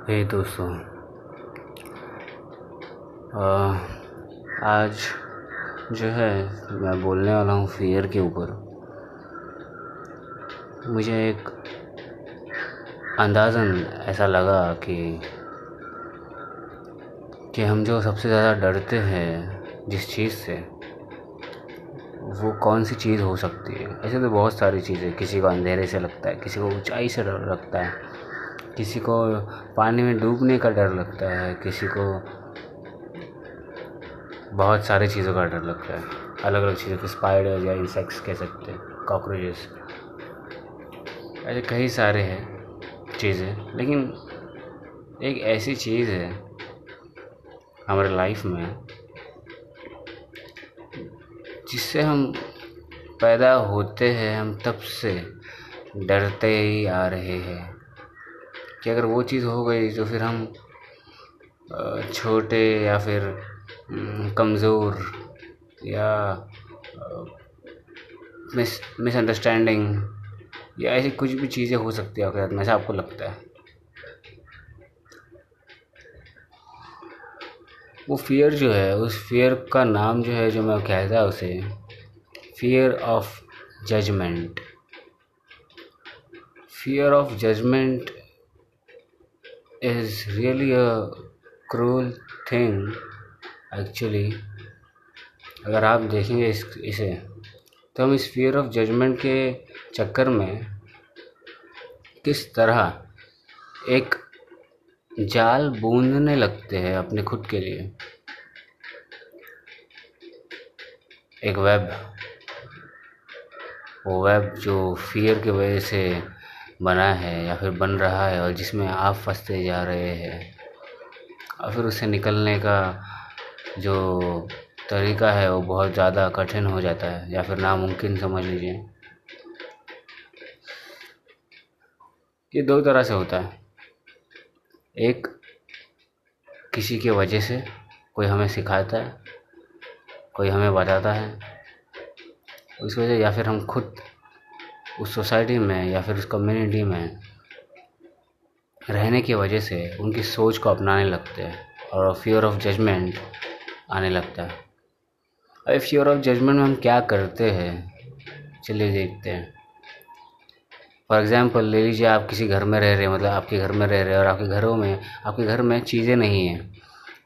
हे दोस्तों आज जो है मैं बोलने वाला हूँ फियर के ऊपर। मुझे एक अंदाज़न ऐसा लगा कि कि हम जो सबसे ज़्यादा डरते हैं जिस चीज़ से, वो कौन सी चीज़ हो सकती है? ऐसे तो बहुत सारी चीज़ें किसी को अंधेरे से लगता है, किसी को ऊंचाई से डर लगता है। किसी को पानी में डूबने का डर लगता है, किसी को बहुत सारी चीज़ों का डर लगता है। अलग अलग चीज़ों के स्पाइडर या इंसेक्ट्स कह सकते हैं कॉकरोचेस ऐसे कई सारे हैं चीज़ें, लेकिन एक ऐसी चीज़ है हमारे लाइफ में जिससे हम पैदा होते हैं, हम तब से डरते ही आ रहे हैं। कि अगर वो चीज़ हो गई तो फिर हम छोटे या फिर कमज़ोर या मिस मिसअंडरस्टैंडिंग या ऐसी कुछ भी चीज़ें हो सकती है आपके में, ऐसा आपको लगता है? वो फियर जो है, उस फियर का नाम जो है, जो मैं कहता उसे fear of judgement fear of judgement is really a cruel thing actually अगर आप देखेंगे इस, इसे तो हम इस फियर ऑफ़ जजमेंट के चक्कर में किस तरह एक जाल बूंदने लगते हैं अपने खुद के लिए? एक वेब वो वेब जो फियर की वजह से बना है या फिर बन रहा है और जिसमें आप फंसते जा रहे हैं। और फिर उससे निकलने का जो तरीका है वो बहुत ज़्यादा कठिन हो जाता है या फिर नामुमकिन समझ लीजिए। ये दो तरह से होता है। एक, किसी के वजह से कोई हमें सिखाता है, कोई हमें बताता है उस वजह या फिर हम खुद उस सोसाइटी में या फिर उस कम्युनिटी में रहने की वजह से उनकी सोच को अपनाने लगते हैं और फियर ऑफ़ जजमेंट आने लगता है। अभी फ्योर ऑफ़ जजमेंट में हम क्या करते हैं, चलिए देखते हैं। फॉर एग्ज़ाम्पल ले लीजिए आप किसी घर में रह रहे हैं मतलब आपके घर में रह रहे हैं और आपके घरों में, आपके घर में चीज़ें नहीं हैं।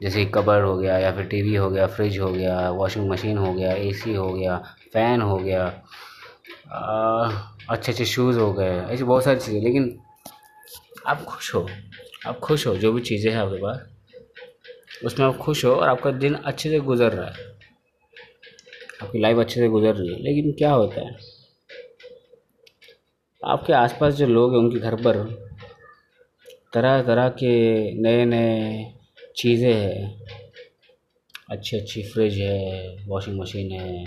जैसे कबर हो गया या फिर टीवी हो गया, फ्रिज हो गया वॉशिंग मशीन हो गया एसी हो गया फ़ैन हो गया अच्छे अच्छे शूज़ हो गए, ऐसी बहुत सारी चीज़ें, लेकिन आप खुश हो, आप खुश हो, जो भी चीज़ें हैं आपके पास, उसमें आप खुश हो और आपका दिन अच्छे से गुजर रहा है। आपकी लाइफ अच्छे से गुजर रही है, लेकिन क्या होता है? आपके आसपास जो लोग हैं, उनके घर पर तरह तरह के नए नए चीज़ें हैं। अच्छी अच्छी फ्रिज है वॉशिंग मशीन है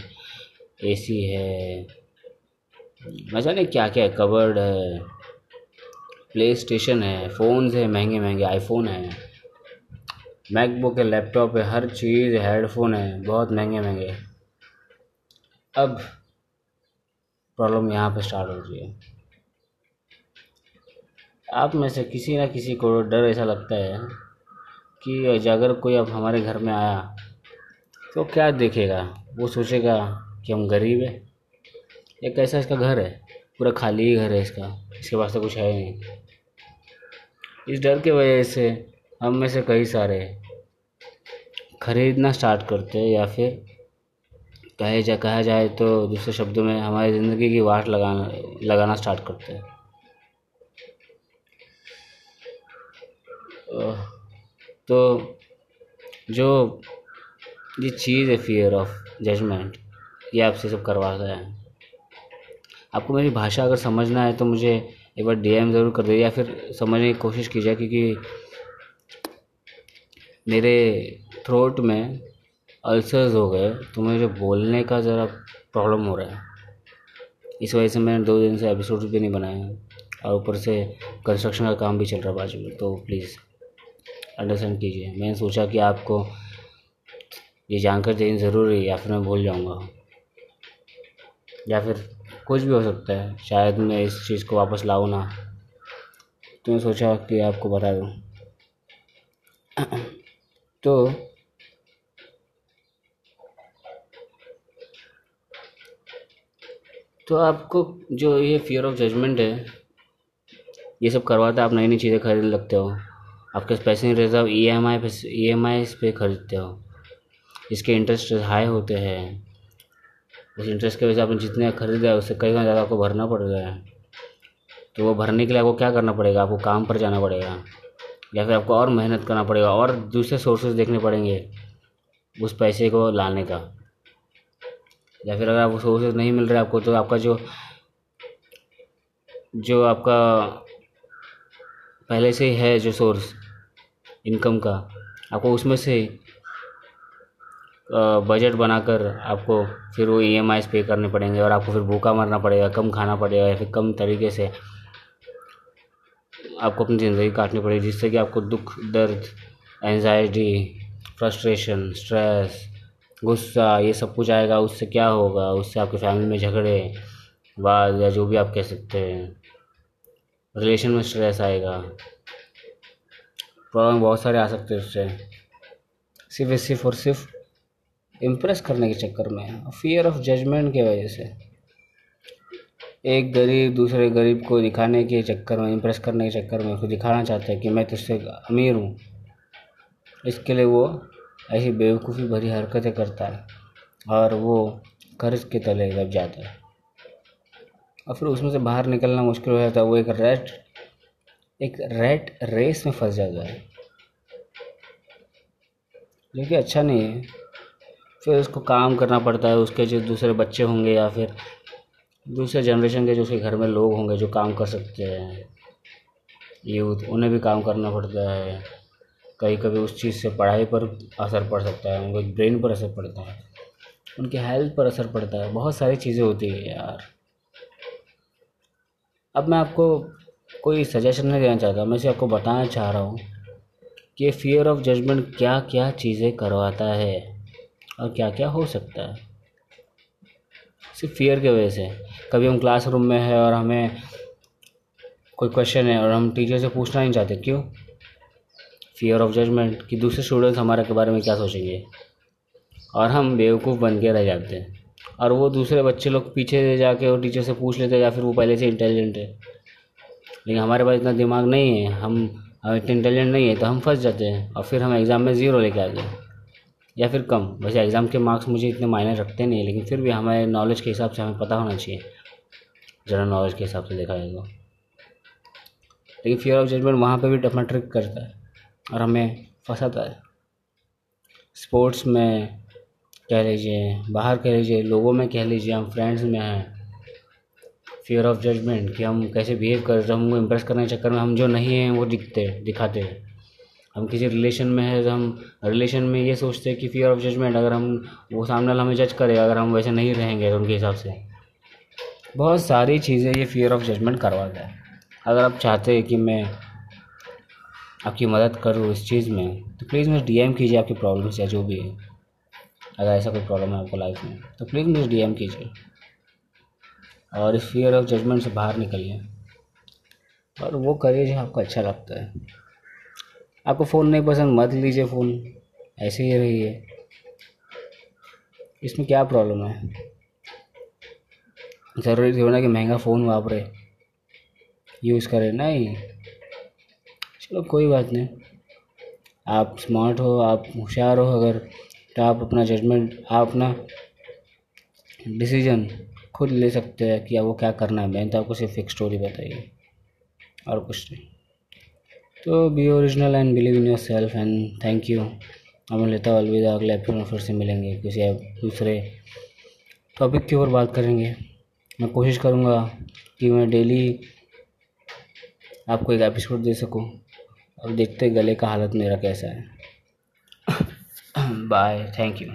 एसी है न जाने क्या क्या है? कवर्ड है प्ले स्टेशन है फ़ोन्स है, महँगे महँगे आईफोन है। मैकबुक है लैपटॉप है, हर चीज़ हेडफोन है, बहुत महँगे महँगे। अब प्रॉब्लम यहाँ पे स्टार्ट हो रही है। आप में से किसी ना किसी को डर ऐसा लगता है कि अगर कोई अब हमारे घर में आया तो क्या देखेगा? वो सोचेगा कि हम गरीब है। एक कैसा इसका घर है, पूरा खाली ही घर है इसका, इसके पास तो कुछ है नहीं। इस डर की वजह से हम में से कई सारे खरीदना स्टार्ट करते हैं या फिर कहे जा, कहा जाए तो दूसरे शब्दों में हमारी ज़िंदगी की वाट लगाना लगाना स्टार्ट करते हैं। तो जो, ये चीज़ है फियर ऑफ़ जजमेंट ये आपसे सब करवाता है। आपको मेरी भाषा अगर समझना है तो मुझे एक बार डीएम ज़रूर कर दीजिए या फिर समझने की कोशिश कीजिए क्योंकि मेरे थ्रोट में अल्सर्स हो गए तो मुझे बोलने का ज़रा प्रॉब्लम हो रहा है। इस वजह से मैंने दो दिन से एपिसोड भी नहीं बनाया और ऊपर से कंस्ट्रक्शन का काम भी चल रहा है बाजू में तो प्लीज़ अंडरस्टैंड कीजिए। मैंने सोचा कि आपको ये जानकर देनी ज़रूरी है या फिर मैं भूल जाऊँगा। या फिर कुछ भी हो सकता है। शायद मैं इस चीज़ को वापस लाऊँ ना। तो मैं सोचा कि आपको बता दूँ। तो तो आपको जो ये फियर ऑफ़ जजमेंट है, ये सब करवाता आप नई नई चीज़ें खरीद लगते हो। आपके पास नहीं ई एम आई पे ई एम आई पे खरीदते हो। इसके इंटरेस्ट हाई होते हैं। उस इंटरेस्ट की वजह से आपने जितने खरीदा है उससे कई गुना ज़्यादा आपको भरना पड़ रहा है। तो वो भरने के लिए आपको क्या करना पड़ेगा? आपको काम पर जाना पड़ेगा। या फिर आपको और मेहनत करना पड़ेगा और दूसरे सोर्सेज देखने पड़ेंगे उस पैसे को लाने का। या फिर अगर आपको सोर्सेज नहीं मिल रहे आपको तो आपका जो जो आपका पहले से ही है जो सोर्स इनकम का, आपको उसमें से बजट बनाकर आपको फिर वो ई एम आईज पे करने पड़ेंगे और आपको फिर भूखा मरना पड़ेगा, कम खाना पड़ेगा या फिर कम तरीके से आपको अपनी ज़िंदगी काटनी पड़ेगी, जिससे कि आपको दुख, दर्द एनजाइटी फ्रस्ट्रेशन स्ट्रेस गुस्सा ये सब कुछ आएगा। उससे क्या होगा? उससे आपकी फैमिली में झगड़े बाद या जो भी आप कह सकते हैं रिलेशन में स्ट्रेस आएगा। प्रॉब्लम बहुत सारे आ सकते हैं उससे। सिर्फ़ सिर्फ़ और सिर्फ़ इम्प्रेस करने के चक्कर में फियर ऑफ़ जजमेंट की वजह से। एक गरीब, दूसरे गरीब को दिखाने के चक्कर में इम्प्रेस करने के चक्कर में, उसको दिखाना चाहता है कि मैं तुझसे अमीर हूँ। इसके लिए वो ऐसी बेवकूफ़ी भरी हरकतें करता है और वो कर्ज के तले लग जाता है। और फिर उसमें से बाहर निकलना मुश्किल हो जाता है। वो एक रेट एक रेट रेस में फंस जाता है। जो कि अच्छा नहीं है। फिर उसको काम करना पड़ता है, उसके जो दूसरे बच्चे होंगे या फिर दूसरे जनरेशन के जो उसके घर में लोग होंगे जो काम कर सकते हैं। यूथ उन्हें भी काम करना पड़ता है। कभी कभी उस चीज़ से पढ़ाई पर असर पड़ सकता है, उनके ब्रेन पर असर पड़ता है, उनके हेल्थ पर असर पड़ता है। बहुत सारी चीज़ें होती है यार। अब मैं आपको कोई सजेशन नहीं देना चाहता, मैं सिर्फ़ आपको बताना चाह रहा हूँ कि फियर ऑफ़ जजमेंट क्या क्या चीज़ें करवाता है। और क्या क्या हो सकता है? सिर्फ़ फियर की वजह से। कभी हम क्लासरूम में है और हमें कोई क्वेश्चन है और हम टीचर से पूछना नहीं चाहते, क्यों? फियर ऑफ़ जजमेंट कि दूसरे स्टूडेंट्स हमारे के बारे में क्या सोचेंगे? और हम बेवकूफ़ बन के रह जाते हैं। और वो दूसरे बच्चे लोग पीछे से जाके वो टीचर से पूछ लेते हैं या फिर वो पहले से इंटेलिजेंट है। लेकिन हमारे पास इतना दिमाग नहीं है, हम इतने इंटेलिजेंट नहीं है तो हम फंस जाते हैं और फिर हम एग्ज़ाम में ज़ीरो लेके आते हैं। या फिर कम। वैसे एग्ज़ाम के मार्क्स मुझे इतने मायने रखते नहीं लेकिन फिर भी हमारे नॉलेज के हिसाब से हमें पता होना चाहिए। जनरल नॉलेज के हिसाब से देखा जाए तो लेकिन फियर ऑफ़ जजमेंट वहाँ पे भी अपना ट्रिक करता है और हमें फंसाता है। स्पोर्ट्स में कह लीजिए, बाहर कह लीजिए, लोगों में कह लीजिए, हम फ्रेंड्स में हैं। फियर ऑफ़ जजमेंट कि हम कैसे बिहेव कर रहे हैं, हमको इम्प्रेस करने के चक्कर में हम जो नहीं हैं, वो दिखते, दिखाते हैं। हम किसी रिलेशन में है तो हम रिलेशन में ये सोचते हैं कि फियर ऑफ़ जजमेंट अगर हम, वो सामने वाला हमें जज करे, अगर हम वैसे नहीं रहेंगे तो उनके हिसाब से। बहुत सारी चीज़ें ये फियर ऑफ़ जजमेंट करवाता है अगर आप चाहते हैं कि मैं आपकी मदद करूँ इस चीज़ में तो प्लीज़ मुझे डीएम कीजिए आपकी प्रॉब्लम्स या जो भी है। अगर ऐसा कोई प्रॉब्लम है आपको लाइफ में तो प्लीज़ मुझे डीएम कीजिए। और इस फियर ऑफ़ जजमेंट से बाहर निकलिए। और वो करिए जो आपको अच्छा लगता है। आपको फ़ोन नहीं पसंद, मत लीजिए फ़ोन। ऐसे ही रहिए। इसमें क्या प्रॉब्लम है? ज़रूरी थोड़ा ना कि महँगा फ़ोन वापरे। यूज़ करें। नहीं। चलो, कोई बात नहीं। आप स्मार्ट हो, आप होशियार हो, अगर तो आप अपना जजमेंट आप अपना डिसीज़न खुद ले सकते हैं कि वो क्या करना है। मैंने तो आपको सिर्फ़ एक स्टोरी बताई और कुछ नहीं। तो be original and believe in yourself and thank you अब लेता अलविदा, अगले एपिसोड में फिर से मिलेंगे किसी दूसरे टॉपिक के ऊपर बात करेंगे। मैं कोशिश करूँगा कि मैं डेली आपको एक एपिसोड दे सकूँ। अब देखते गले का हालत मेरा कैसा है। Bye thank you